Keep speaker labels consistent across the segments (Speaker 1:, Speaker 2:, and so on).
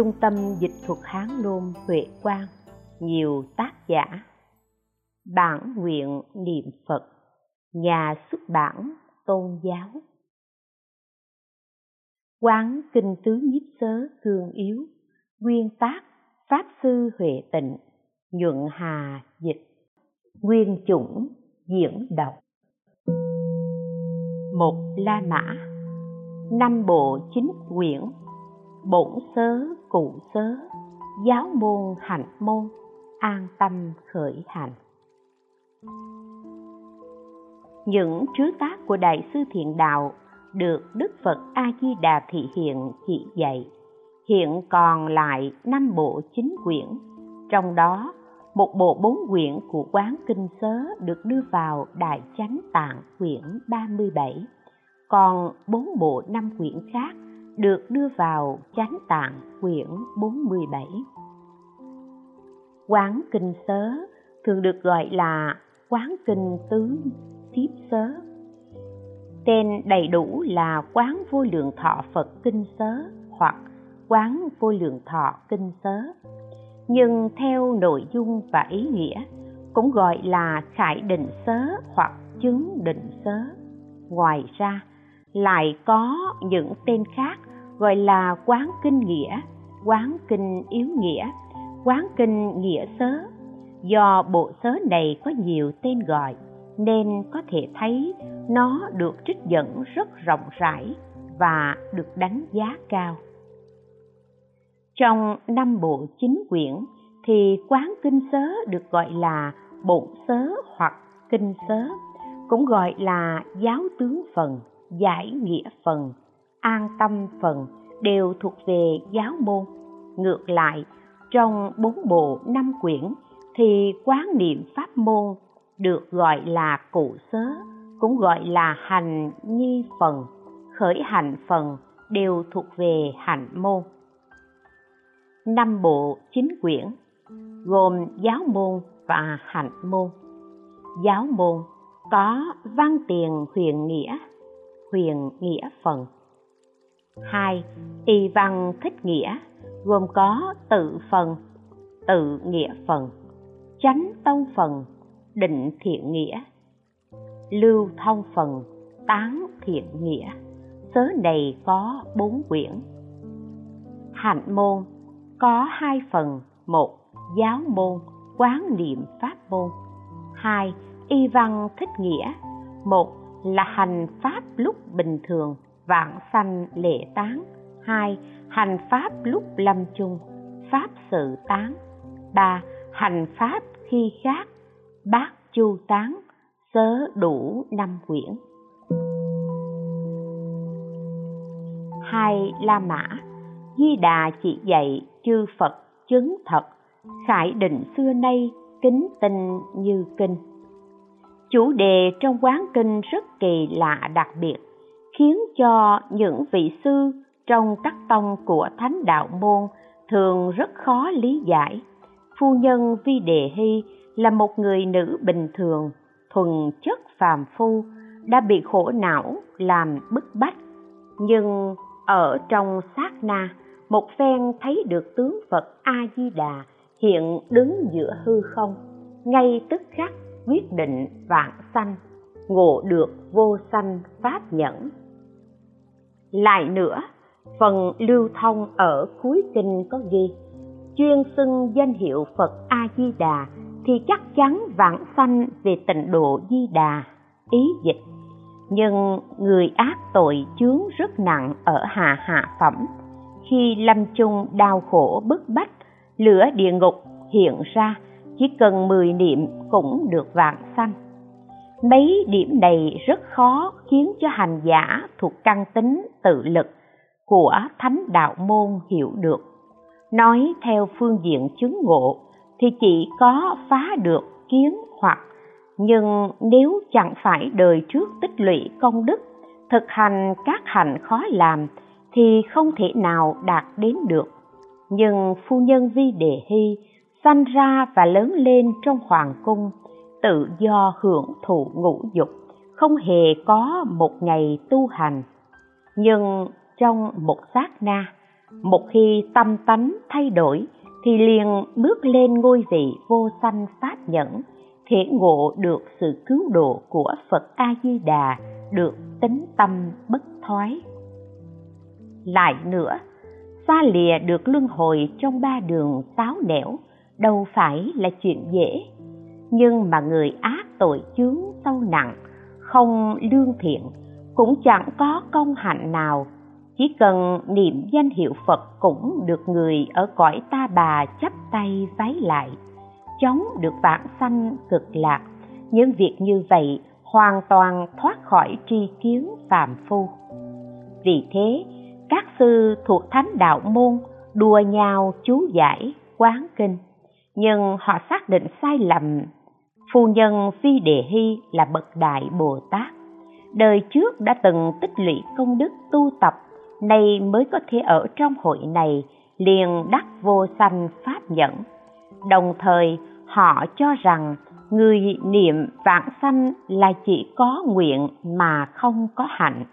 Speaker 1: Trung tâm Dịch thuật Hán Nôm Huệ Quang, Nhiều tác giả. Bản nguyện niệm Phật, Nhà xuất bản Tôn giáo. Quán Kinh Tứ Nhiếp Sớ Cương Yếu, Nguyên tác Pháp Sư Huệ Tịnh, Nhuận Hà Dịch. Nguyên chủng diễn đọc. Một La Mã. Năm bộ chính quyển. Bổn sớ cụ sớ giáo môn hạnh môn an tâm khởi hành. Những trứ tác của đại sư thiện đạo được đức phật a di đà thị hiện chỉ dạy hiện còn lại năm bộ chính quyển trong đó một bộ bốn quyển của quán kinh sớ được đưa vào đại chánh tạng quyển 37, còn bốn bộ năm quyển khác được đưa vào chánh tạng quyển 47. Quán kinh sớ thường được gọi là quán kinh tứ thiếp sớ. Tên đầy đủ là quán vô lượng thọ Phật kinh sớ hoặc quán vô lượng thọ kinh sớ. Nhưng theo nội dung và ý nghĩa cũng gọi là khải định sớ hoặc chứng định sớ. Ngoài ra, lại có những tên khác gọi là quán kinh nghĩa, quán kinh yếu nghĩa, quán kinh nghĩa sớ do bộ sớ này có nhiều tên gọi, nên có thể thấy nó được trích dẫn rất rộng rãi và được đánh giá cao. Trong năm bộ chính quyển thì quán kinh sớ được gọi là bổn sớ hoặc kinh sớ cũng gọi là giáo tướng phần, giải nghĩa phần an tâm phần đều thuộc về giáo môn. Ngược lại, trong bốn bộ năm quyển thì quán niệm pháp môn được gọi là cụ sớ, cũng gọi là hành nghi phần, khởi hành phần đều thuộc về hạnh môn. Năm bộ chính quyển gồm giáo môn và hạnh môn. Giáo môn có văn tiền huyền nghĩa huyền nghĩa phần hai, y văn thích nghĩa, gồm có tự phần, tự nghĩa phần, chánh tông phần, định thiện nghĩa, lưu thông phần, tán thiện nghĩa sớ này có bốn quyển. Hạnh môn, có hai phần, một, giáo môn, quán niệm pháp môn. Hai, y văn thích nghĩa, một là hành pháp lúc bình thường vạn sanh lệ tán. Hai, hành pháp lúc lâm chung, pháp sự tán. Ba, hành pháp khi khác, bát chu tán, sớ đủ năm quyển. Hai, la mã, di đà chỉ dạy chư phật chứng thật, khải định xưa nay kính tinh như kinh. Chủ đề trong quán kinh rất kỳ lạ đặc biệt khiến cho những vị sư trong các tông của thánh đạo môn thường rất khó lý giải. Phu nhân vi đề hy là một người nữ bình thường, thuần chất phàm phu, đã bị khổ não làm bức bách. Nhưng ở trong sát na, một phen thấy được tướng phật a di đà hiện đứng giữa hư không, ngay tức khắc quyết định vạn sanh, ngộ được vô sanh pháp nhẫn lại nữa, phần lưu thông ở cuối kinh có ghi, chuyên xưng danh hiệu phật a di đà thì chắc chắn vãng sanh về tịnh độ di đà ý dịch. Nhưng người ác tội chướng rất nặng ở hạ hạ phẩm. Khi lâm chung đau khổ bức bách, lửa địa ngục hiện ra, chỉ cần mười niệm cũng được vạn sanh mấy điểm này rất khó khiến cho hành giả thuộc căn tính tự lực của thánh đạo môn hiểu được. Nói theo phương diện chứng ngộ thì chỉ có phá được kiến hoặc, nhưng nếu chẳng phải đời trước tích lũy công đức, thực hành các hành khó làm thì không thể nào đạt đến được. Nhưng phu nhân vi đề hy sanh ra và lớn lên trong hoàng cung tự do hưởng thụ ngũ dục, không hề có một ngày tu hành. Nhưng trong một sát na, một khi tâm tánh thay đổi thì liền bước lên ngôi vị vô sanh pháp nhẫn, thể ngộ được sự cứu độ của phật a di đà được tính tâm bất thoái. Lại nữa, xa lìa được luân hồi trong ba đường sáu nẻo, đâu phải là chuyện dễ nhưng mà người ác tội chướng sâu nặng, không lương thiện, cũng chẳng có công hạnh nào. Chỉ cần niệm danh hiệu phật cũng được người ở cõi ta bà chắp tay vái lại, chống được vãng sanh cực lạc. Những việc như vậy hoàn toàn thoát khỏi tri kiến phàm phu. Vì thế, các sư thuộc thánh đạo môn đùa nhau chú giải quán kinh. Nhưng họ xác định sai lầm phu nhân phi đề hy là bậc đại bồ tát. Đời trước đã từng tích lũy công đức tu tập, nay mới có thể ở trong hội này, liền đắc vô sanh pháp nhẫn. Đồng thời, họ cho rằng người niệm vãng sanh là chỉ có nguyện mà không có hạnh.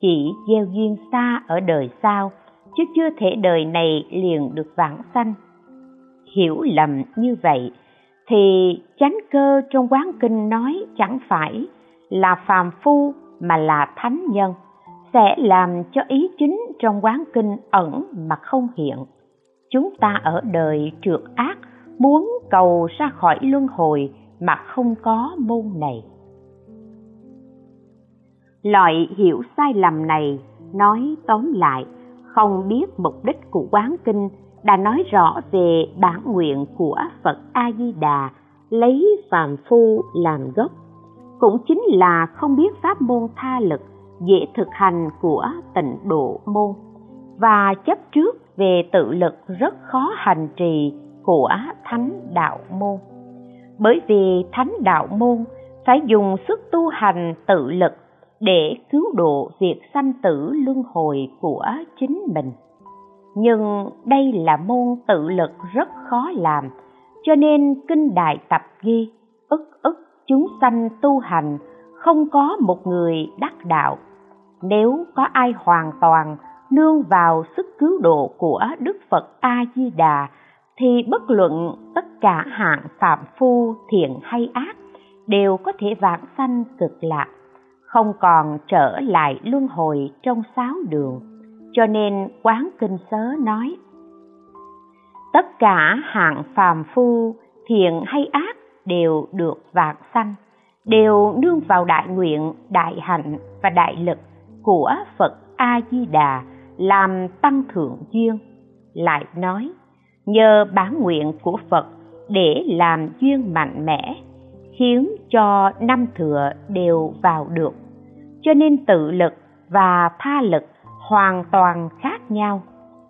Speaker 1: Chỉ gieo duyên xa ở đời sau, chứ chưa thể đời này liền được vãng sanh. Hiểu lầm như vậy thì chánh cơ trong quán kinh nói chẳng phải là phàm phu mà là thánh nhân, sẽ làm cho ý chính trong quán kinh ẩn mà không hiện. Chúng ta ở đời trượt ác, muốn cầu ra khỏi luân hồi mà không có môn này. Loại hiểu sai lầm này, nói tóm lại, không biết mục đích của quán kinh đã nói rõ về bản nguyện của phật a di đà lấy phàm phu làm gốc. Cũng chính là không biết pháp môn tha lực, dễ thực hành của tịnh độ môn. Và chấp trước về tự lực rất khó hành trì của thánh đạo môn. Bởi vì thánh đạo môn phải dùng sức tu hành tự lực để cứu độ việc sanh tử luân hồi của chính mình nhưng đây là môn tự lực rất khó làm, cho nên kinh đại tập ghi, ức ức chúng sanh tu hành, không có một người đắc đạo. Nếu có ai hoàn toàn nương vào sức cứu độ của đức phật a di đà thì bất luận tất cả hạng phạm phu, thiện hay ác, đều có thể vãng sanh cực lạc, không còn trở lại luân hồi trong sáu đường cho nên quán kinh sớ nói, tất cả hạng phàm phu, thiện hay ác đều được vạn sanh, đều nương vào đại nguyện, đại hạnh và đại lực của phật a di đà làm tăng thượng duyên. Lại nói, nhờ bản nguyện của phật để làm duyên mạnh mẽ khiến cho năm thừa đều vào được. Cho nên tự lực và tha lực hoàn toàn khác nhau.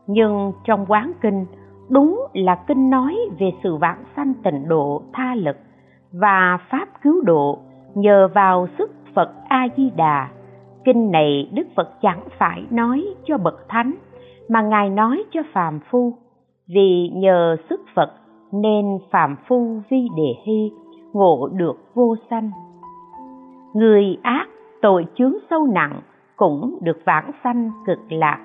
Speaker 1: Nhưng trong quán kinh, đúng là kinh nói về sự vãng sanh tịnh độ tha lực và pháp cứu độ nhờ vào sức phật a di đà kinh này đức phật chẳng phải nói cho bậc thánh, mà ngài nói cho phàm phu. Vì nhờ sức phật nên phàm phu vi đề hy ngộ được vô sanh. Người ác tội chướng sâu nặng cũng được vãng sanh cực lạc.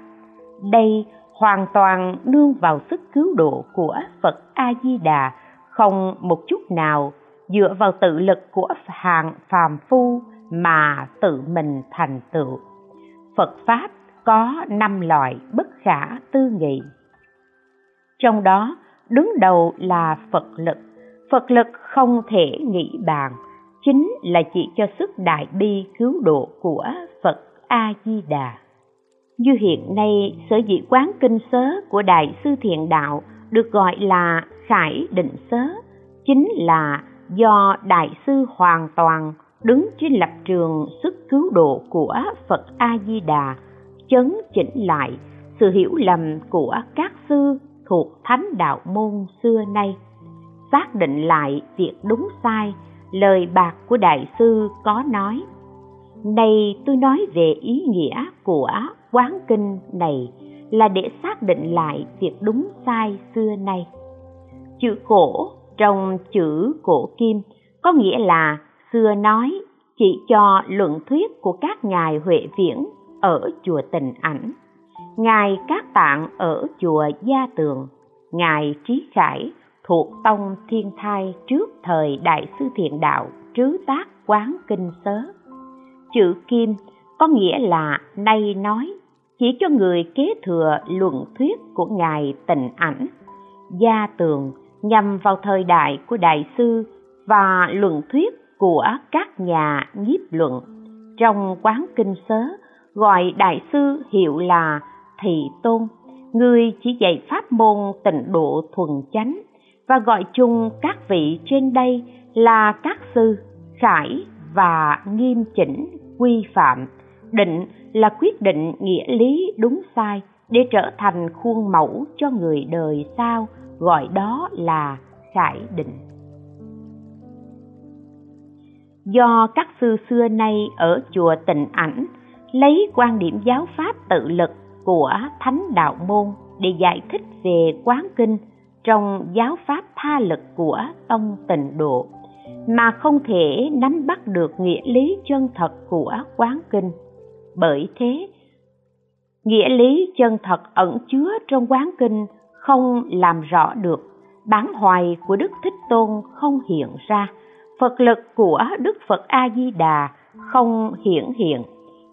Speaker 1: Đây hoàn toàn nương vào sức cứu độ của phật a di đà không một chút nào dựa vào tự lực của hàng phàm phu mà tự mình thành tựu. Phật pháp có năm loại bất khả tư nghị. Trong đó, đứng đầu là phật lực. Phật lực không thể nghĩ bàn, chính là chỉ cho sức đại bi cứu độ của phật a di đà. Như hiện nay, sở dĩ quán kinh sớ của đại sư thiện đạo được gọi là khải định sớ chính là do đại sư hoàn toàn đứng trên lập trường sức cứu độ của phật a di đà, chấn chỉnh lại sự hiểu lầm của các sư thuộc thánh đạo môn xưa nay, xác định lại việc đúng sai lời bạc của đại sư có nói này, tôi nói về ý nghĩa của quán kinh này là để xác định lại việc đúng sai xưa nay. Chữ cổ trong chữ cổ kim có nghĩa là xưa nói chỉ cho luận thuyết của các ngài huệ viễn ở chùa tình ảnh, ngài cát tạng ở chùa gia tường, ngài trí khải thuộc tông thiên thai trước thời đại sư thiện đạo trứ tác quán kinh sớ chữ kim có nghĩa là nay nói, chỉ cho người kế thừa luận thuyết của ngài tịnh ảnh, gia tường nhằm vào thời đại của đại sư và luận thuyết của các nhà nhiếp luận. Trong quán kinh sớ, gọi đại sư hiệu là thị tôn, người chỉ dạy pháp môn tịnh độ thuần chánh và gọi chung các vị trên đây là các sư khải và nghiêm chỉnh quy phạm, định là quyết định nghĩa lý đúng sai để trở thành khuôn mẫu cho người đời sau, gọi đó là khải định. Do các sư xưa nay ở chùa tịnh ảnh lấy quan điểm giáo pháp tự lực của thánh đạo môn để giải thích về quán kinh trong giáo pháp tha lực của tông tịnh độ mà không thể nắm bắt được nghĩa lý chân thật của quán kinh. Bởi thế, nghĩa lý chân thật ẩn chứa trong quán kinh không làm rõ được, bản hoài của đức thích tôn không hiện ra, phật lực của đức phật a di đà không hiển hiện,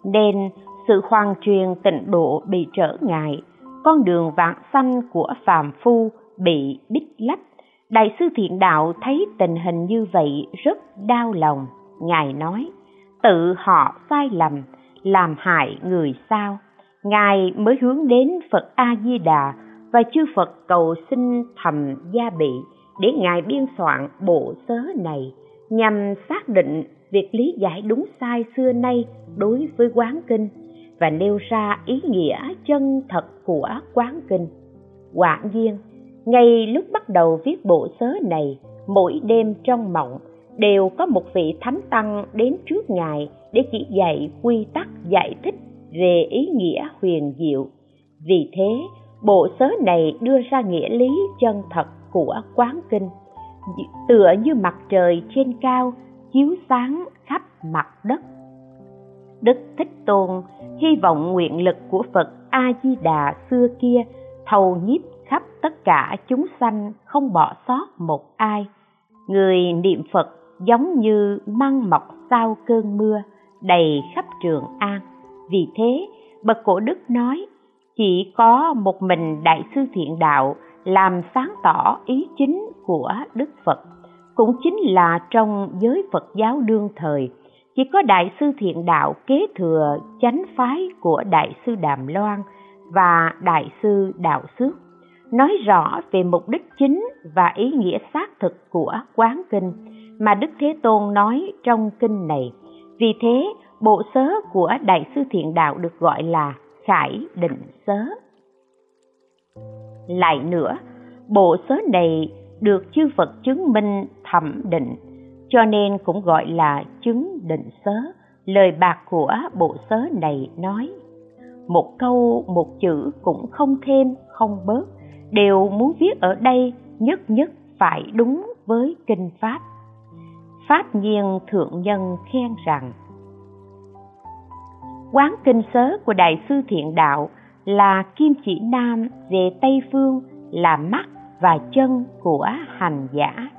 Speaker 1: nên sự hoàn truyền tịnh độ bị trở ngại, con đường vạn sanh của phàm phu bị bích lách đại sư thiện đạo thấy tình hình như vậy rất đau lòng. Ngài nói, tự họ sai lầm, làm hại người sao? Ngài mới hướng đến phật a di đà và chư phật cầu xin thầm gia bị để ngài biên soạn bộ sớ này nhằm xác định việc lý giải đúng sai xưa nay đối với quán kinh và nêu ra ý nghĩa chân thật của quán kinh. Quả nhiên ngay lúc bắt đầu viết bộ sớ này, mỗi đêm trong mộng đều có một vị thánh tăng đến trước ngài để chỉ dạy quy tắc giải thích về ý nghĩa huyền diệu. Vì thế, bộ sớ này đưa ra nghĩa lý chân thật của quán kinh. Tựa như mặt trời trên cao chiếu sáng khắp mặt đất. Đức thích tôn hy vọng nguyện lực của phật a di đà xưa kia thầu nhiếp khắp tất cả chúng sanh không bỏ sót một ai. Người niệm phật giống như măng mọc sau cơn mưa, đầy khắp trường an. Vì thế, bậc cổ đức nói, chỉ có một mình đại sư thiện đạo làm sáng tỏ ý chính của đức phật. Cũng chính là trong giới phật giáo đương thời, chỉ có đại sư thiện đạo kế thừa chánh phái của đại sư đàm loan và đại sư đạo xước nói rõ về mục đích chính và ý nghĩa xác thực của quán kinh mà đức thế tôn nói trong kinh này. Vì thế, bộ sớ của đại sư thiện đạo được gọi là khải định sớ. Lại nữa, bộ sớ này được chư phật chứng minh thẩm định, cho nên cũng gọi là chứng định sớ. Lời bạc của bộ sớ này nói, một câu, một chữ cũng không thêm, không bớt đều muốn viết ở đây nhất nhất phải đúng với kinh pháp. Pháp nhiên thượng nhân khen rằng, quán kinh sớ của đại sư thiện đạo là kim chỉ nam về tây phương, là mắt và chân của hành giả.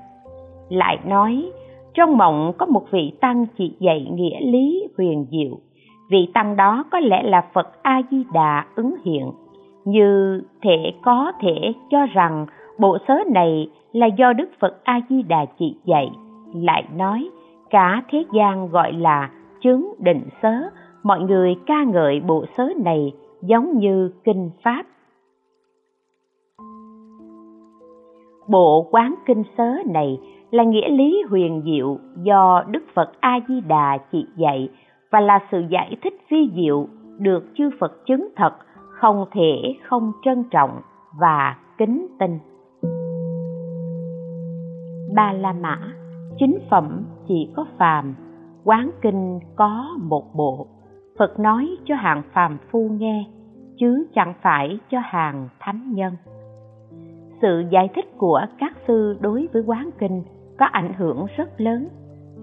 Speaker 1: Lại nói, trong mộng có một vị tăng chỉ dạy nghĩa lý huyền diệu. Vị tăng đó có lẽ là phật a di đà ứng hiện như thể có thể cho rằng bộ sớ này là do đức phật a di đà chỉ dạy, lại nói cả thế gian gọi là chứng định sớ, mọi người ca ngợi bộ sớ này giống như kinh pháp. Bộ quán kinh sớ này là nghĩa lý huyền diệu do đức phật a di đà chỉ dạy và là sự giải thích vi diệu được chư phật chứng thật không thể, không trân trọng và kính tin ba la mã, chính phẩm chỉ có phàm, quán kinh có một bộ. Phật nói cho hàng phàm phu nghe, chứ chẳng phải cho hàng thánh nhân. Sự giải thích của các sư đối với quán kinh có ảnh hưởng rất lớn.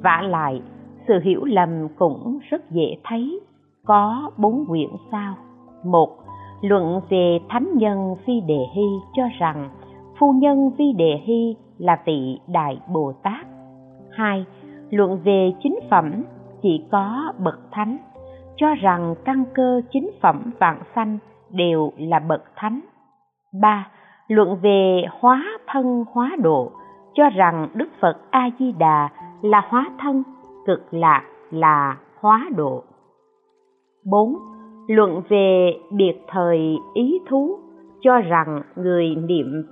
Speaker 1: Vả lại, sự hiểu lầm cũng rất dễ thấy, có bốn quyển sao. Một luận về thánh nhân phi đề hy cho rằng, phu nhân vi đề hy là vị đại bồ tát. Hai, luận về chính phẩm, chỉ có bậc thánh. Cho rằng căn cơ chính phẩm vạn sanh đều là bậc thánh. Ba, luận về hóa thân, hóa độ. Cho rằng đức phật a di đà là hóa thân, cực lạc là hóa độ. Bốn luận về biệt thời ý thú, cho rằng người niệm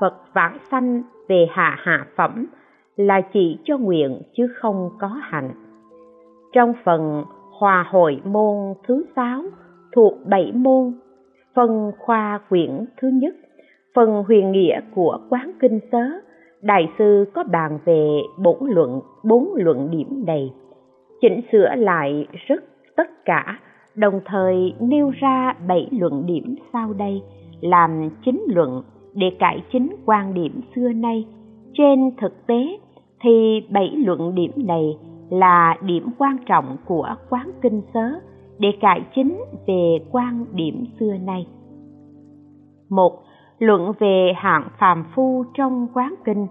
Speaker 1: phật vãng sanh về hạ hạ phẩm là chỉ cho nguyện chứ không có hạnh. Trong phần hòa hội môn thứ sáu thuộc bảy môn, phân khoa quyển thứ nhất, phần huyền nghĩa của quán kinh sớ, đại sư có bàn về bốn luận bốn luận điểm này. Chỉnh sửa lại rất tất cả đồng thời nêu ra bảy luận điểm sau đây, làm chính luận để cải chính quan điểm xưa nay. Trên thực tế thì bảy luận điểm này là điểm quan trọng của quán kinh sớ để cải chính về quan điểm xưa nay. Một, luận về hạng phàm phu trong quán kinh.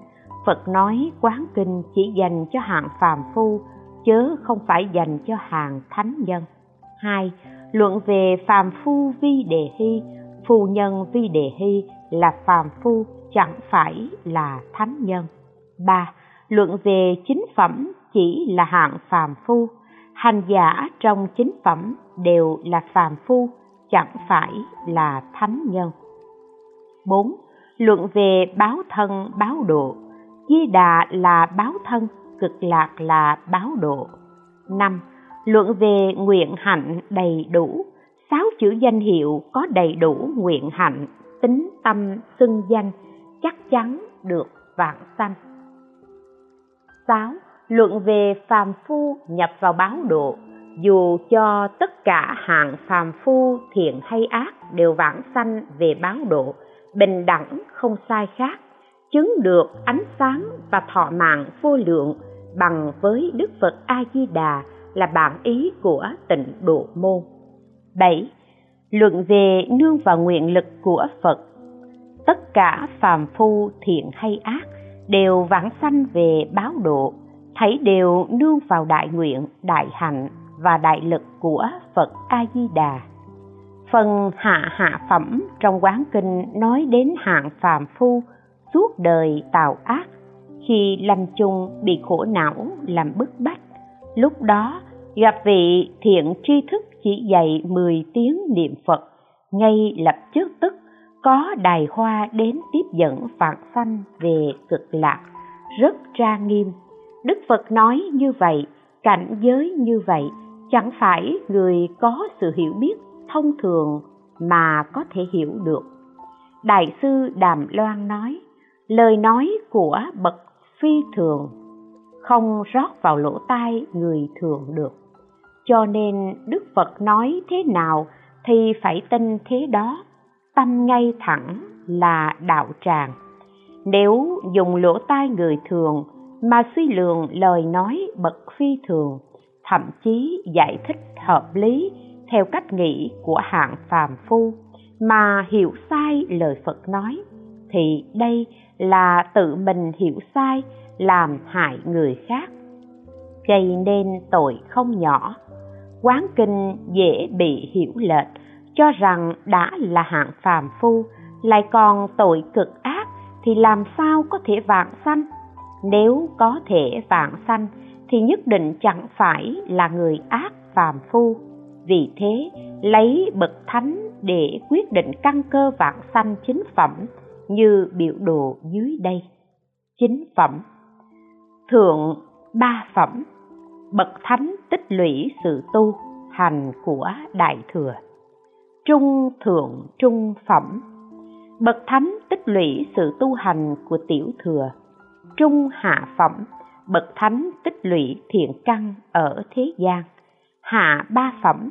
Speaker 1: Phật nói quán kinh chỉ dành cho hạng phàm phu chớ không phải dành cho hàng thánh nhân hai luận về phàm phu vi đề hy phu nhân vi đề hy là phàm phu chẳng phải là thánh nhân ba luận về chính phẩm chỉ là hạng phàm phu hành giả trong chính phẩm đều là phàm phu chẳng phải là thánh nhân 4. Luận về báo thân báo độ Di Đà là báo thân, cực lạc là báo độ 5. Luận về nguyện hạnh đầy đủ Sáu chữ danh hiệu có đầy đủ nguyện hạnh, tính tâm, xưng danh chắc chắn được vạn sanh 6. Luận về phàm phu nhập vào báo độ dù cho tất cả hạng phàm phu thiện hay ác đều vãng sanh về báo độ bình đẳng không sai khác chứng được ánh sáng và thọ mạng vô lượng bằng với đức phật a di đà là bản ý của tịnh độ môn 7. Luận về nương và nguyện lực của Phật Tất cả phàm phu thiện hay ác đều vãng sanh về báo độ thấy đều nương vào đại nguyện, đại hạnh và đại lực của Phật A Di Đà. Phần hạ hạ phẩm trong quán kinh nói đến hạng phàm phu suốt đời tạo ác, khi lâm chung bị khổ não làm bức bách. Lúc đó gặp vị thiện tri thức chỉ dạy 10 tiếng niệm Phật, ngay lập trước tức có đài hoa đến tiếp dẫn phạn sanh về cực lạc, rất tra nghiêm. Đức Phật nói như vậy, cảnh giới như vậy, chẳng phải người có sự hiểu biết thông thường mà có thể hiểu được đại sư đàm loan nói lời nói của bậc phi thường không rót vào lỗ tai người thường được. Cho nên đức phật nói thế nào thì phải tin thế đó, tâm ngay thẳng là đạo tràng. Nếu dùng lỗ tai người thường mà suy lượng lời nói bậc phi thường, thậm chí giải thích hợp lý theo cách nghĩ của hạng phàm phu mà hiểu sai lời phật nói, thì đây là tự mình hiểu sai làm hại người khác. Gây nên tội không nhỏ. Quán kinh dễ bị hiểu lệch, cho rằng đã là hạng phàm phu, lại còn tội cực ác thì làm sao có thể vạn sanh? Nếu có thể vạn sanh thì nhất định chẳng phải là người ác phàm phu. Vì thế, lấy bậc thánh để quyết định căn cơ vạn sanh chính phẩm như biểu đồ dưới đây. Chính phẩm thượng ba phẩm, bậc thánh tích lũy sự tu, hành của đại thừa. Trung thượng trung phẩm, bậc thánh tích lũy sự tu hành của tiểu thừa. Trung hạ phẩm, bậc thánh tích lũy thiện căn ở thế gian. Hạ ba phẩm,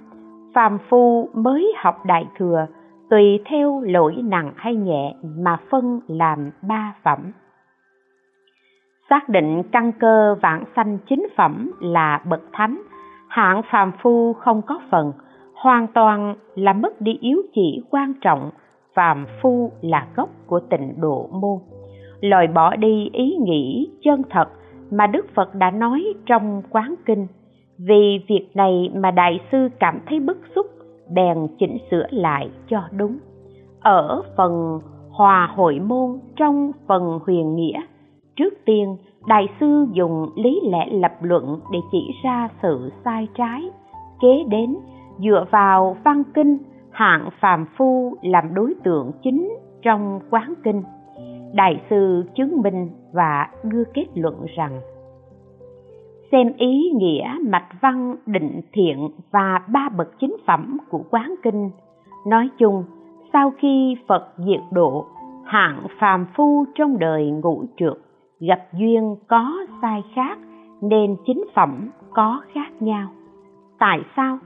Speaker 1: phàm phu mới học đại thừa, tùy theo lỗi nặng hay nhẹ mà phân làm ba phẩm xác định căn cơ vãng sanh chính phẩm là bậc thánh, hạng phàm phu không có phần, hoàn toàn là mất đi yếu chỉ quan trọng, phàm phu là gốc của tịnh độ môn. Loại bỏ đi ý nghĩ chân thật mà đức phật đã nói trong quán kinh. Vì việc này mà đại sư cảm thấy bức xúc, bèn chỉnh sửa lại cho đúng. Ở phần hòa hội môn trong phần huyền nghĩa trước tiên, đại sư dùng lý lẽ lập luận để chỉ ra sự sai trái, kế đến dựa vào văn kinh, hạng phàm phu làm đối tượng chính trong quán kinh. Đại sư chứng minh và đưa kết luận rằng, xem ý nghĩa mạch văn định thiện và ba bậc chính phẩm của quán kinh. Nói chung, sau khi phật diệt độ, hạng phàm phu trong đời ngũ trượt gặp duyên có sai khác, nên chính phẩm có khác nhau. Tại sao?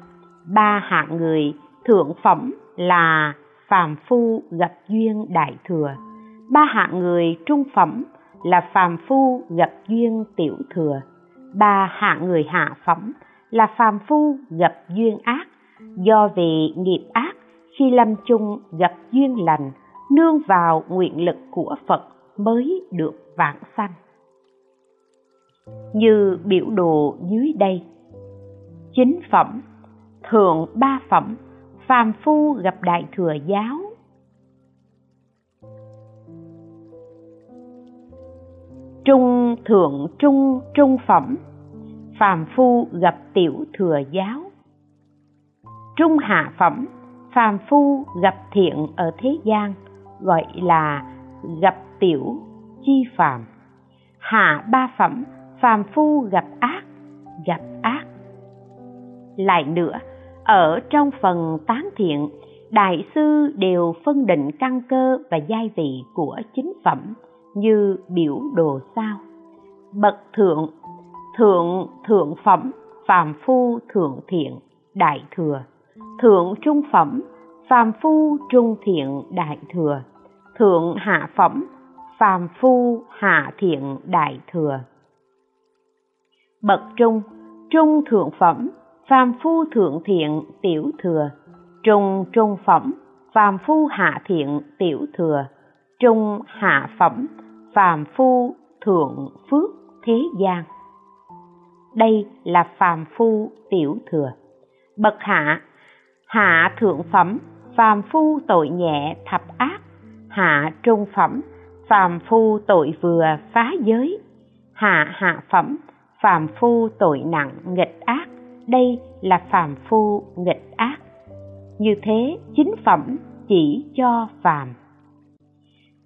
Speaker 1: Ba hạng người thượng phẩm là phàm phu gặp duyên đại thừa. Ba hạng người trung phẩm là phàm phu gặp duyên tiểu thừa. Ba hạng người hạ phẩm là phàm phu gặp duyên ác. Do vì nghiệp ác, khi lâm chung gặp duyên lành, nương vào nguyện lực của phật mới được vãng sanh. Như biểu đồ dưới đây, chính phẩm, thượng ba phẩm, phàm phu gặp đại thừa giáo. Trung thượng trung trung phẩm, phàm phu gặp tiểu thừa giáo. Trung hạ phẩm, phàm phu gặp thiện ở thế gian, gọi là gặp tiểu, chi phàm. Hạ ba phẩm, phàm phu gặp ác gặp ác. Lại nữa, ở trong phần tán thiện, đại sư đều phân định căn cơ và giai vị của chính phẩm như biểu đồ sao. Bậc thượng thượng thượng phẩm, phàm phu thượng thiện, đại thừa. Thượng trung phẩm, phàm phu trung thiện, đại thừa. Thượng hạ phẩm phàm phu hạ thiện đại thừa. Bậc trung trung thượng phẩm, phàm phu thượng thiện tiểu thừa. Trung trung phẩm, phàm phu hạ thiện tiểu thừa. Trung hạ phẩm, phàm phu thượng phước thế gian. Đây là phàm phu tiểu thừa. Bậc hạ hạ thượng phẩm, phàm phu tội nhẹ thập ác. Hạ trung phẩm phàm phu tội vừa phá giới. Hạ hạ phẩm, phàm phu tội nặng nghịch ác. Đây là phàm phu nghịch ác. Như thế, chính phẩm chỉ cho phàm.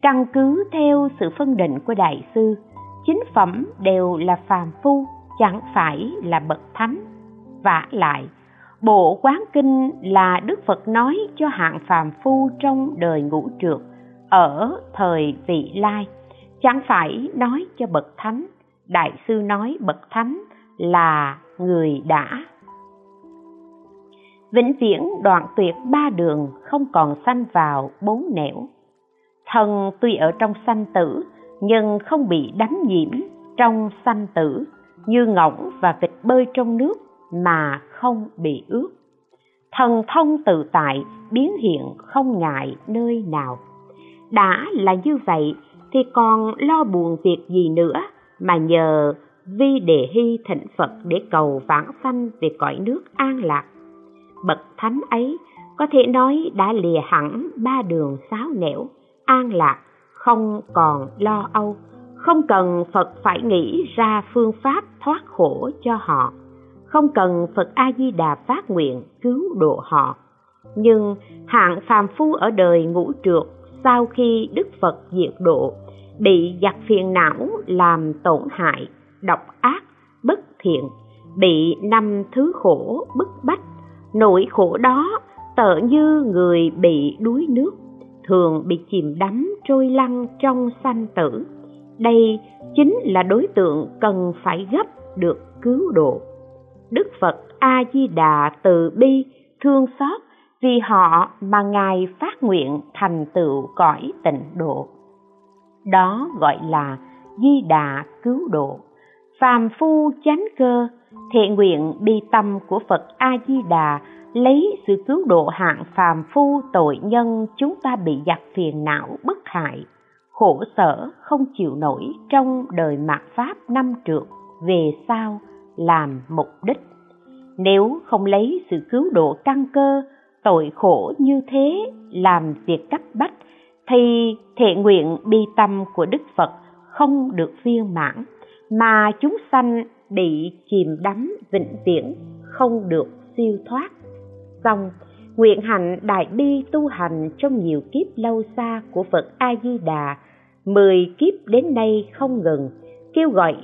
Speaker 1: Căn cứ theo sự phân định của đại sư, chính phẩm đều là phàm phu, chẳng phải là bậc thánh. Vả lại, bộ quán kinh là đức phật nói cho hạng phàm phu trong đời ngũ trượt ở thời vị lai, chẳng phải nói cho bậc thánh, đại sư nói bậc thánh là người đã. Vĩnh viễn đoạn tuyệt ba đường không còn sanh vào bốn nẻo. Thần tuy ở trong sanh tử, nhưng không bị đắm nhiễm trong sanh tử, như ngỗng và vịt bơi trong nước mà không bị ướt. Thần thông tự tại biến hiện không ngại nơi nào đã là như vậy thì còn lo buồn việc gì nữa mà nhờ vi đề hy thịnh phật để cầu vãng sanh về cõi nước an lạc. Bậc thánh ấy có thể nói đã lìa hẳn ba đường sáo nẻo, an lạc, không còn lo âu, không cần phật phải nghĩ ra phương pháp thoát khổ cho họ, không cần phật a di đà phát nguyện cứu độ họ. Nhưng hạng phàm phu ở đời ngũ trượt sau khi đức phật diệt độ, bị giặc phiền não làm tổn hại, độc ác, bất thiện, bị năm thứ khổ bức bách, nỗi khổ đó tợ như người bị đuối nước, thường bị chìm đắm trôi lăn trong sanh tử. Đây chính là đối tượng cần phải gấp được cứu độ. Đức phật a di đà từ bi thương xót vì họ mà ngài phát nguyện thành tựu cõi tịnh độ. Đó gọi là di đà cứu độ. Phàm phu chánh cơ, thệ nguyện bi tâm của phật a di đà lấy sự cứu độ hạng phàm phu tội nhân chúng ta bị giặc phiền não bức hại, khổ sở không chịu nổi trong đời mạt pháp năm trượt về sau làm mục đích. Nếu không lấy sự cứu độ căn cơ tội khổ như thế làm việc cấp bách, thì thệ nguyện bi tâm của đức phật không được viên mãn, mà chúng sanh bị chìm đắm vĩnh viễn, không được siêu thoát. Xong, nguyện hạnh đại bi tu hành trong nhiều kiếp lâu xa của phật a di đà mười kiếp đến nay không ngừng, kêu gọi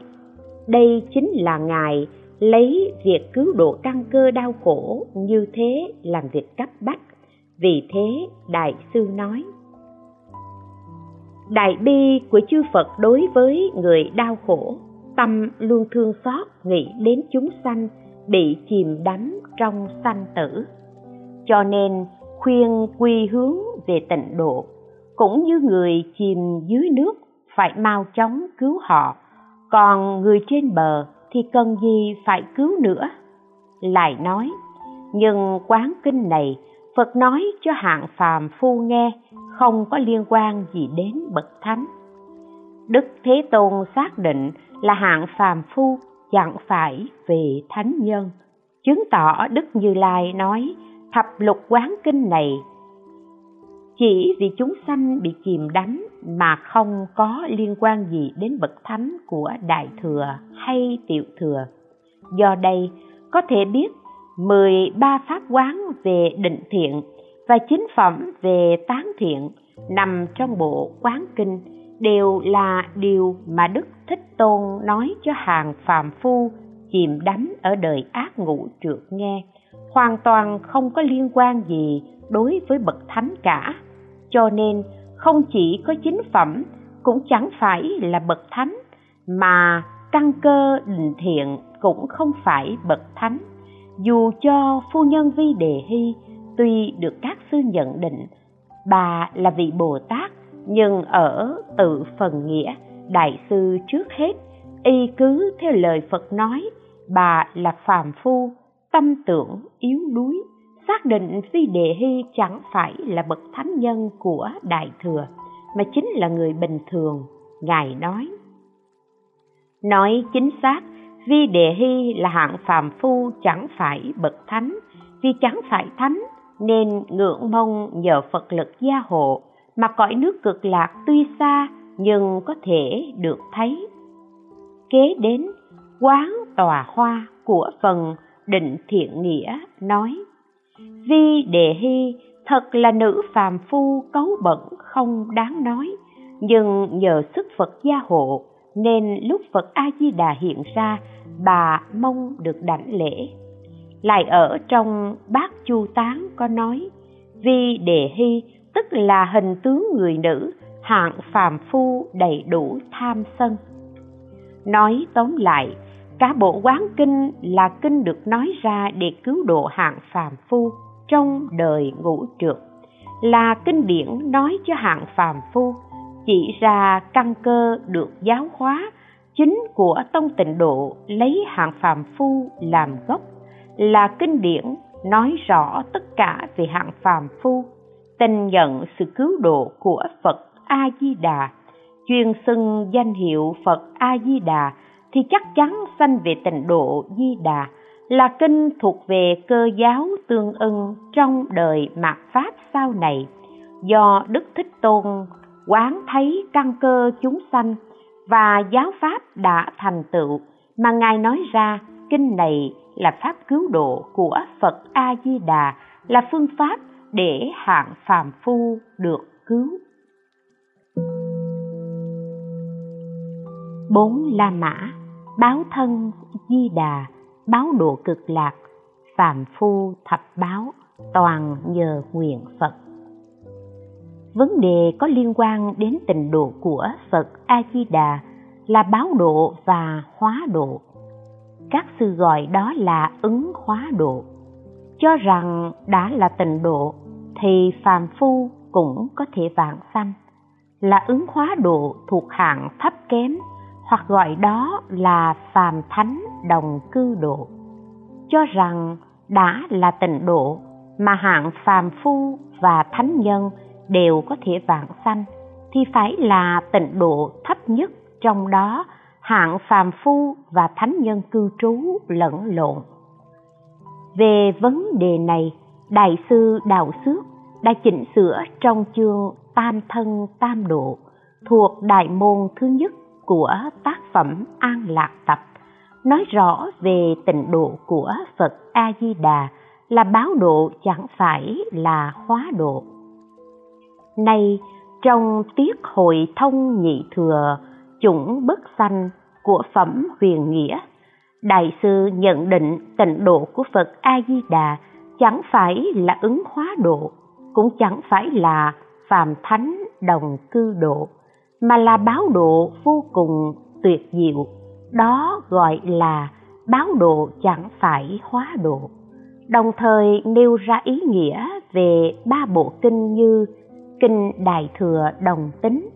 Speaker 1: đây chính là ngài lấy việc cứu độ căn cơ đau khổ như thế làm việc cấp bách. Vì thế đại sư nói, đại bi của chư phật đối với người đau khổ, tâm luôn thương xót nghĩ đến chúng sanh, bị chìm đắm trong sanh tử. Cho nên khuyên quy hướng về tịnh độ, cũng như người chìm dưới nước phải mau chóng cứu họ. Còn người trên bờ thì cần gì phải cứu nữa? Lại nói, nhưng quán kinh này, phật nói cho hạng phàm phu nghe, không có liên quan gì đến bậc thánh. Đức thế tôn xác định là hạng phàm phu chẳng phải về thánh nhân. Chứng tỏ đức như lai nói, thập lục quán kinh này chỉ vì chúng sanh bị chìm đắm mà không có liên quan gì đến bậc thánh của đại thừa hay tiểu thừa do đây có thể biết 13 pháp quán về định thiện và chính phẩm về tán thiện nằm trong bộ quán kinh đều là điều mà Đức Thích Tôn nói cho hàng phàm phu chìm đắm ở đời ác ngũ trượt nghe, hoàn toàn không có liên quan gì đối với bậc thánh cả. Cho nên, không chỉ có chính phẩm cũng chẳng phải là bậc thánh, mà căn cơ định thiện cũng không phải bậc thánh. Dù cho phu nhân Vi Đề Hy tuy được các sư nhận định bà là vị Bồ Tát, nhưng ở tự phần nghĩa đại sư trước hết, y cứ theo lời phật nói, bà là phàm phu, tâm tưởng yếu đuối xác định phi đề hy chẳng phải là bậc thánh nhân của đại thừa, mà chính là người bình thường, ngài nói. Nói chính xác vi đề hy là hạng phàm phu chẳng phải bậc thánh. Vì chẳng phải thánh, nên ngưỡng mong nhờ phật lực gia hộ, mà cõi nước cực lạc tuy xa nhưng có thể được thấy. Kế đến, quán tòa hoa của phần định thiện nghĩa nói vi đề hy, thật là nữ phàm phu cấu bẩn không đáng nói. Nhưng nhờ sức phật gia hộ, nên lúc phật a di đà hiện ra, bà mong được đảnh lễ. Lại ở trong bát chu tán có nói vi đề hy, tức là hình tướng người nữ, hạng phàm phu đầy đủ tham sân. Nói tóm lại cả bộ quán kinh là kinh được nói ra để cứu độ hạng phàm phu trong đời ngũ trượt là kinh điển nói cho hạng phàm phu chỉ ra căn cơ được giáo hóa chính của tông tịnh độ lấy hạng phàm phu làm gốc. Là kinh điển nói rõ tất cả về hạng phàm phu tình nhận sự cứu độ của Phật A Di Đà, chuyên xưng danh hiệu Phật A Di Đà thì chắc chắn sanh về tịnh độ Di Đà là kinh thuộc về cơ giáo tương ưng trong đời mạt pháp sau này. Do Đức Thích Tôn quán thấy căn cơ chúng sanh và giáo pháp đã thành tựu mà ngài nói ra, kinh này là pháp cứu độ của Phật A Di Đà là phương pháp để hạng phàm phu được cứu. Bốn la mã báo thân di đà, báo độ cực lạc, phàm phu thập báo, toàn nhờ nguyện phật. Vấn đề có liên quan đến tình độ của phật a di đà là báo độ và hóa độ. Các sư gọi đó là ứng hóa độ. Cho rằng đã là tình độ, thì phàm phu cũng có thể vạn sanh. Là ứng hóa độ thuộc hạng thấp kém hoặc gọi đó là phàm thánh đồng cư độ. Cho rằng đã là tịnh độ mà hạng phàm phu và thánh nhân đều có thể vạn sanh, thì phải là tịnh độ thấp nhất trong đó hạng phàm phu và thánh nhân cư trú lẫn lộn. Về vấn đề này, đại sư đạo xước đã chỉnh sửa trong chương tam thân tam độ thuộc đại môn thứ nhất của tác phẩm an lạc tập, nói rõ về tịnh độ của phật a di đà là báo độ chẳng phải là hóa độ. Nay, trong tiết hội thông nhị thừa, chủng bất sanh của phẩm huyền nghĩa, đại sư nhận định tịnh độ của phật a di đà chẳng phải là ứng hóa độ, cũng chẳng phải là phàm thánh đồng cư độ mà là báo độ vô cùng tuyệt diệu. Đó gọi là báo độ chẳng phải hóa độ. Đồng thời nêu ra ý nghĩa về ba bộ kinh như kinh đại thừa đồng tính,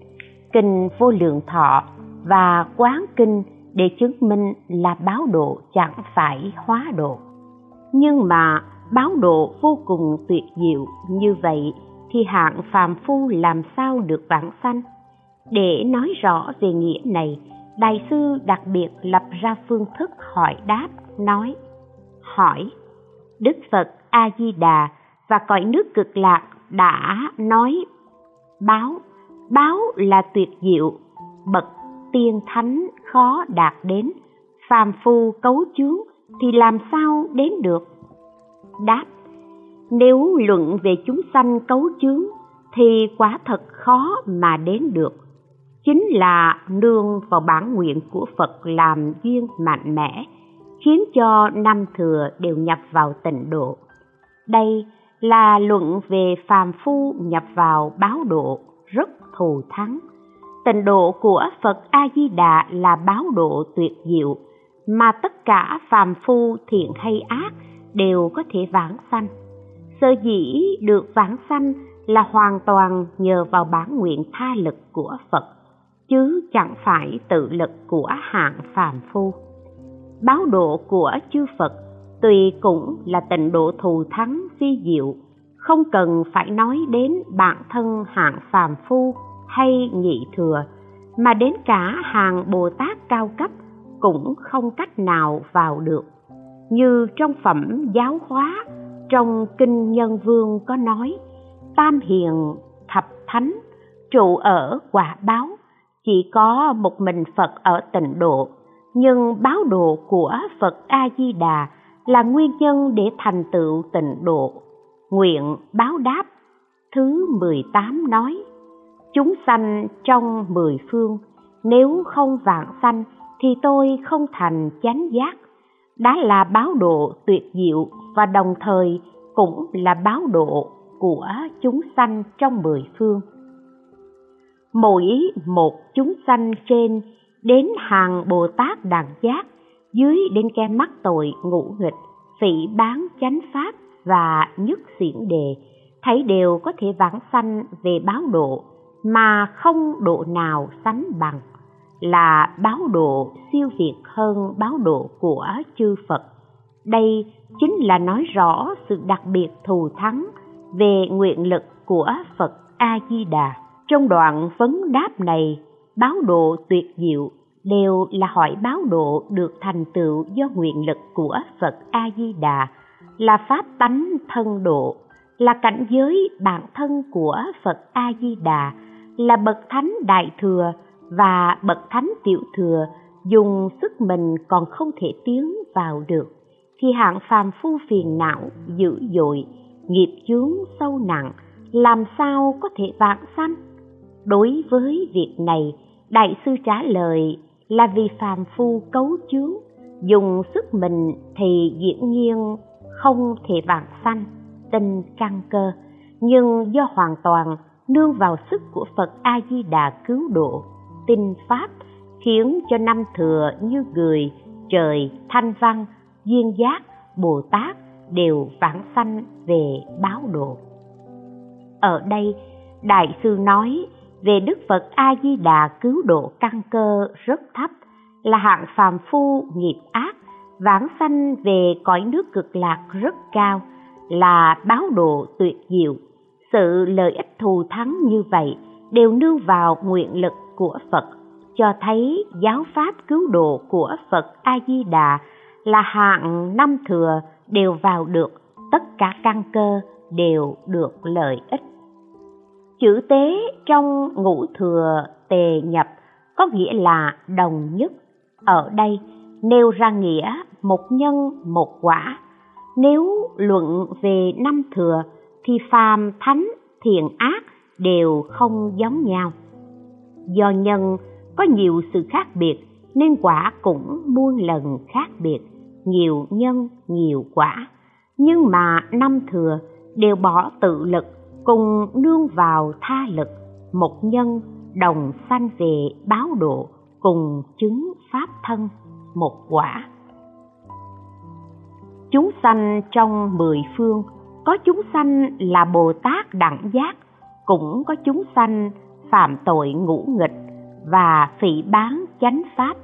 Speaker 1: kinh vô lượng thọ và quán kinh để chứng minh là báo độ chẳng phải hóa độ. Nhưng mà báo độ vô cùng tuyệt diệu như vậy thì hạng phàm phu làm sao được vãng sanh? Để nói rõ về nghĩa này, đại sư đặc biệt lập ra phương thức hỏi đáp, nói, hỏi, đức phật a di đà và cõi nước cực lạc đã nói, báo báo là tuyệt diệu, bậc tiên thánh khó đạt đến, phàm phu cấu chướng thì làm sao đến được? Đáp, nếu luận về chúng sanh cấu chướng thì quả thật khó mà đến được chính là nương vào bản nguyện của phật làm duyên mạnh mẽ, khiến cho năm thừa đều nhập vào tịnh độ. Đây là luận về phàm phu nhập vào báo độ rất thù thắng. Tịnh độ của phật a di đà là báo độ tuyệt diệu, mà tất cả phàm phu thiện hay ác đều có thể vãng sanh. Sở dĩ được vãng sanh là hoàn toàn nhờ vào bản nguyện tha lực của phật chứ chẳng phải tự lực của hạng phàm phu. Báo độ của chư phật tùy cũng là tịnh độ thù thắng phi diệu, không cần phải nói đến bản thân hạng phàm phu hay nhị thừa, mà đến cả hàng bồ tát cao cấp cũng không cách nào vào được. Như trong phẩm giáo hóa, trong kinh nhân vương có nói, tam hiền thập thánh trụ ở quả báo chỉ có một mình phật ở tịnh độ. Nhưng báo độ của phật a di đà là nguyên nhân để thành tựu tịnh độ. Nguyện báo đáp. Thứ 18 nói, chúng sanh trong mười phương, nếu không vạn sanh thì tôi không thành chánh giác. Đã là báo độ tuyệt diệu và đồng thời cũng là báo độ của chúng sanh trong mười phương mỗi một chúng sanh trên đến hàng bồ tát đàn giác, dưới đến ke mắt tội ngũ nghịch, phỉ bán chánh pháp và nhất xiển đề, thấy đều có thể vãng sanh về báo độ, mà không độ nào sánh bằng, là báo độ siêu việt hơn báo độ của chư Phật. Đây chính là nói rõ sự đặc biệt thù thắng về nguyện lực của Phật A Di Đà. Trong đoạn vấn đáp này, báo độ tuyệt diệu đều là hỏi báo độ được thành tựu do nguyện lực của Phật A Di Đà, là pháp tánh thân độ, là cảnh giới bản thân của Phật A Di Đà, là bậc thánh đại thừa và bậc thánh tiểu thừa dùng sức mình còn không thể tiến vào được. Thì hạng phàm phu phiền não dữ dội nghiệp chướng sâu nặng làm sao có thể vạn sanh? Đối với việc này, đại sư trả lời là vì phàm phu cấu chướng, dùng sức mình thì dĩ nhiên không thể vạn sanh, tinh căn cơ. Nhưng do hoàn toàn nương vào sức của phật a di đà cứu độ, tinh pháp khiến cho năm thừa như người, trời, thanh văn, duyên giác, bồ tát đều vãng sanh về báo độ. Ở đây, đại sư nói về đức phật a di đà cứu độ căn cơ rất thấp, là hạng phàm phu, nghiệp ác, vãng sanh về cõi nước cực lạc rất cao, là báo độ tuyệt diệu. Sự lợi ích thù thắng như vậy đều nương vào nguyện lực của phật. Cho thấy giáo pháp cứu độ của phật a di đà là hạng năm thừa đều vào được, tất cả căn cơ đều được lợi ích chữ tế trong ngũ thừa tề nhập có nghĩa là đồng nhất. Ở đây, nêu ra nghĩa một nhân, một quả. Nếu luận về năm thừa, thì phàm thánh, thiện ác đều không giống nhau. Do nhân có nhiều sự khác biệt, nên quả cũng muôn lần khác biệt. Nhiều nhân, nhiều quả. Nhưng mà năm thừa đều bỏ tự lực cùng nương vào tha lực, một nhân đồng sanh về báo độ cùng chứng pháp thân, một quả. Chúng sanh trong mười phương, có chúng sanh là bồ tát đẳng giác, cũng có chúng sanh phạm tội ngũ nghịch và phỉ bán chánh pháp.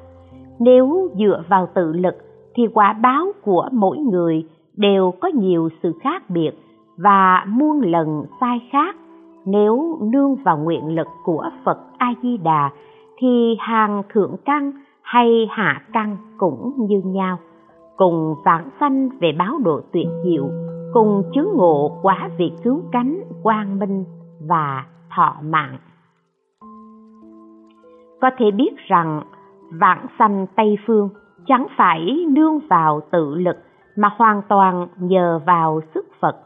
Speaker 1: Nếu dựa vào tự lực thì quả báo của mỗi người đều có nhiều sự khác biệt và muôn lần sai khác, nếu nương vào nguyện lực của phật a di đà thì hàng thượng căn hay hạ căn cũng như nhau. Cùng vãng sanh về báo độ tuyệt diệu, cùng chứng ngộ quả vị cứu cánh quang minh và thọ mạng. Có thể biết rằng, vãng sanh tây phương chẳng phải nương vào tự lực mà hoàn toàn nhờ vào sức phật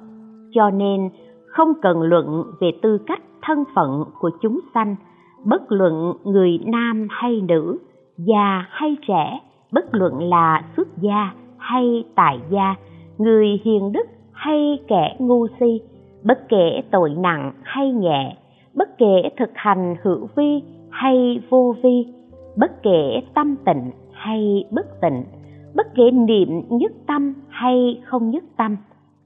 Speaker 1: cho nên, không cần luận về tư cách thân phận của chúng sanh. Bất luận người nam hay nữ, già hay trẻ, bất luận là xuất gia hay tại gia, người hiền đức hay kẻ ngu si, bất kể tội nặng hay nhẹ, bất kể thực hành hữu vi hay vô vi, bất kể tâm tịnh hay bất tịnh, bất kể niệm nhất tâm hay không nhất tâm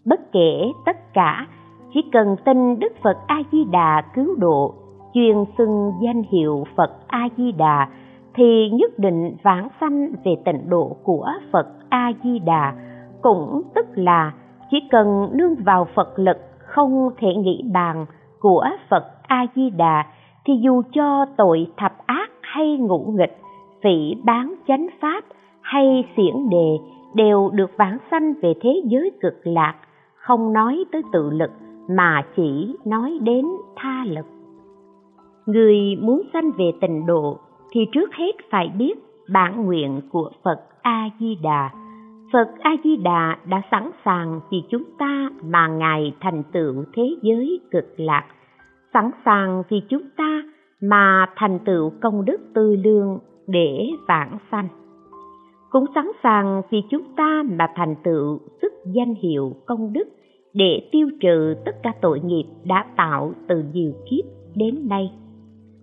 Speaker 1: bất kể tất cả, chỉ cần tin đức phật a di đà cứu độ, chuyên xưng danh hiệu phật a di đà thì nhất định vãng sanh về tịnh độ của phật a di đà cũng tức là chỉ cần nương vào phật lực không thể nghĩ bàn của phật a di đà thì dù cho tội thập ác hay ngũ nghịch, phỉ bán chánh pháp hay xiển đề đều được vãng sanh về thế giới cực lạc không nói tới tự lực mà chỉ nói đến tha lực. Người muốn sanh về tịnh độ thì trước hết phải biết bản nguyện của phật a di đà phật a di đà đã sẵn sàng vì chúng ta mà ngài thành tựu thế giới cực lạc. Sẵn sàng vì chúng ta mà thành tựu công đức tư lương để vãng sanh. Cũng sẵn sàng vì chúng ta mà thành tựu sức danh hiệu công đức để tiêu trừ tất cả tội nghiệp đã tạo từ nhiều kiếp đến nay.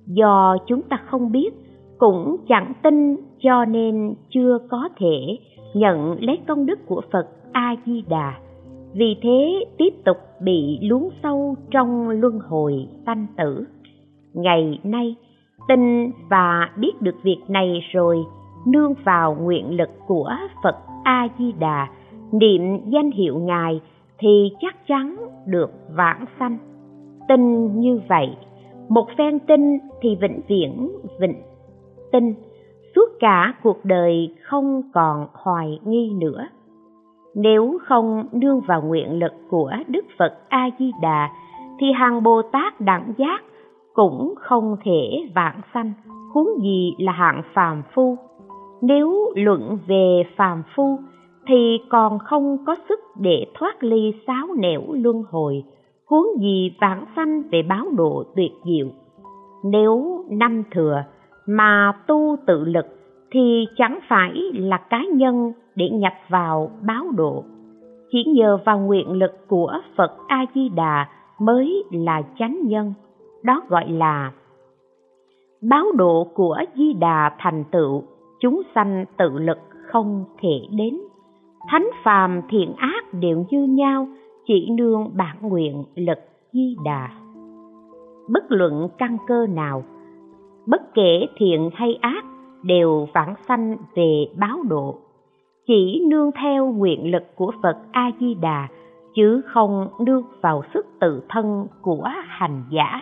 Speaker 1: Do chúng ta không biết, cũng chẳng tin cho nên chưa có thể nhận lấy công đức của phật a di đà vì thế tiếp tục bị luống sâu trong luân hồi sanh tử. Ngày nay, tin và biết được việc này rồi, nương vào nguyện lực của phật a di đà niệm danh hiệu ngài thì chắc chắn được vãng sanh. Tin như vậy, một phen tin thì vĩnh viễn vĩnh tin. Suốt cả cuộc đời không còn hoài nghi nữa. Nếu không nương vào nguyện lực của đức phật a di đà thì hàng bồ tát đẳng giác cũng không thể vãng sanh. Huống gì là hạng phàm phu? Nếu luận về phàm phu thì còn không có sức để thoát ly sáo nẻo luân hồi, huống gì vãng sanh về báo độ tuyệt diệu. Nếu năm thừa mà tu tự lực thì chẳng phải là cá nhân để nhập vào báo độ. Chỉ nhờ vào nguyện lực của phật a di đà mới là chánh nhân, đó gọi là báo độ của di đà thành tựu. Chúng sanh tự lực không thể đến thánh phàm thiện ác đều như nhau, chỉ nương bản nguyện lực di đà. Bất luận căn cơ nào, bất kể thiện hay ác, đều vãng sanh về báo độ. Chỉ nương theo nguyện lực của phật a di đà chứ không nương vào sức tự thân của hành giả.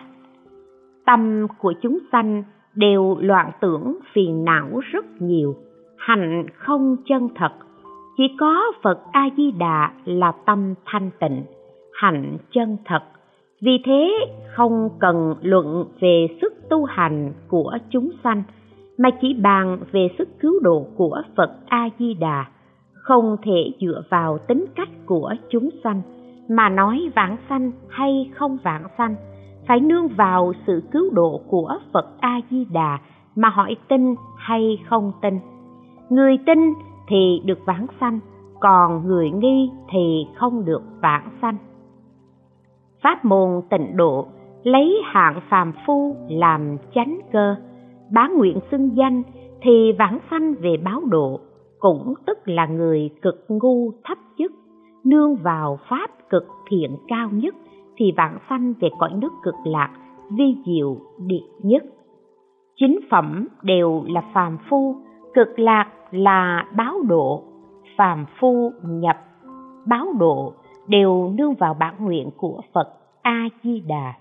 Speaker 1: Tâm của chúng sanh đều loạn tưởng phiền não rất nhiều, hành không chân thật chỉ có phật a di đà là tâm thanh tịnh, hạnh chân thật. Vì thế, không cần luận về sức tu hành của chúng sanh, mà chỉ bàn về sức cứu độ của phật a di đà không thể dựa vào tính cách của chúng sanh, mà nói vãng sanh hay không vãng sanh. Phải nương vào sự cứu độ của phật a di đà mà hỏi tin hay không tin. Người tin thì được vãng sanh, còn người nghi thì không được vãng sanh. Pháp môn tịnh độ, lấy hạng phàm phu làm chánh cơ, bá nguyện xưng danh thì vãng sanh về báo độ, cũng tức là người cực ngu thấp nhất, nương vào pháp cực thiện cao nhất thì vãng sanh về cõi nước cực lạc, vi diệu địa nhất. Chính phẩm đều là phàm phu cực lạc là báo độ, phàm phu, nhập, báo độ đều nương vào bản nguyện của phật a di đà.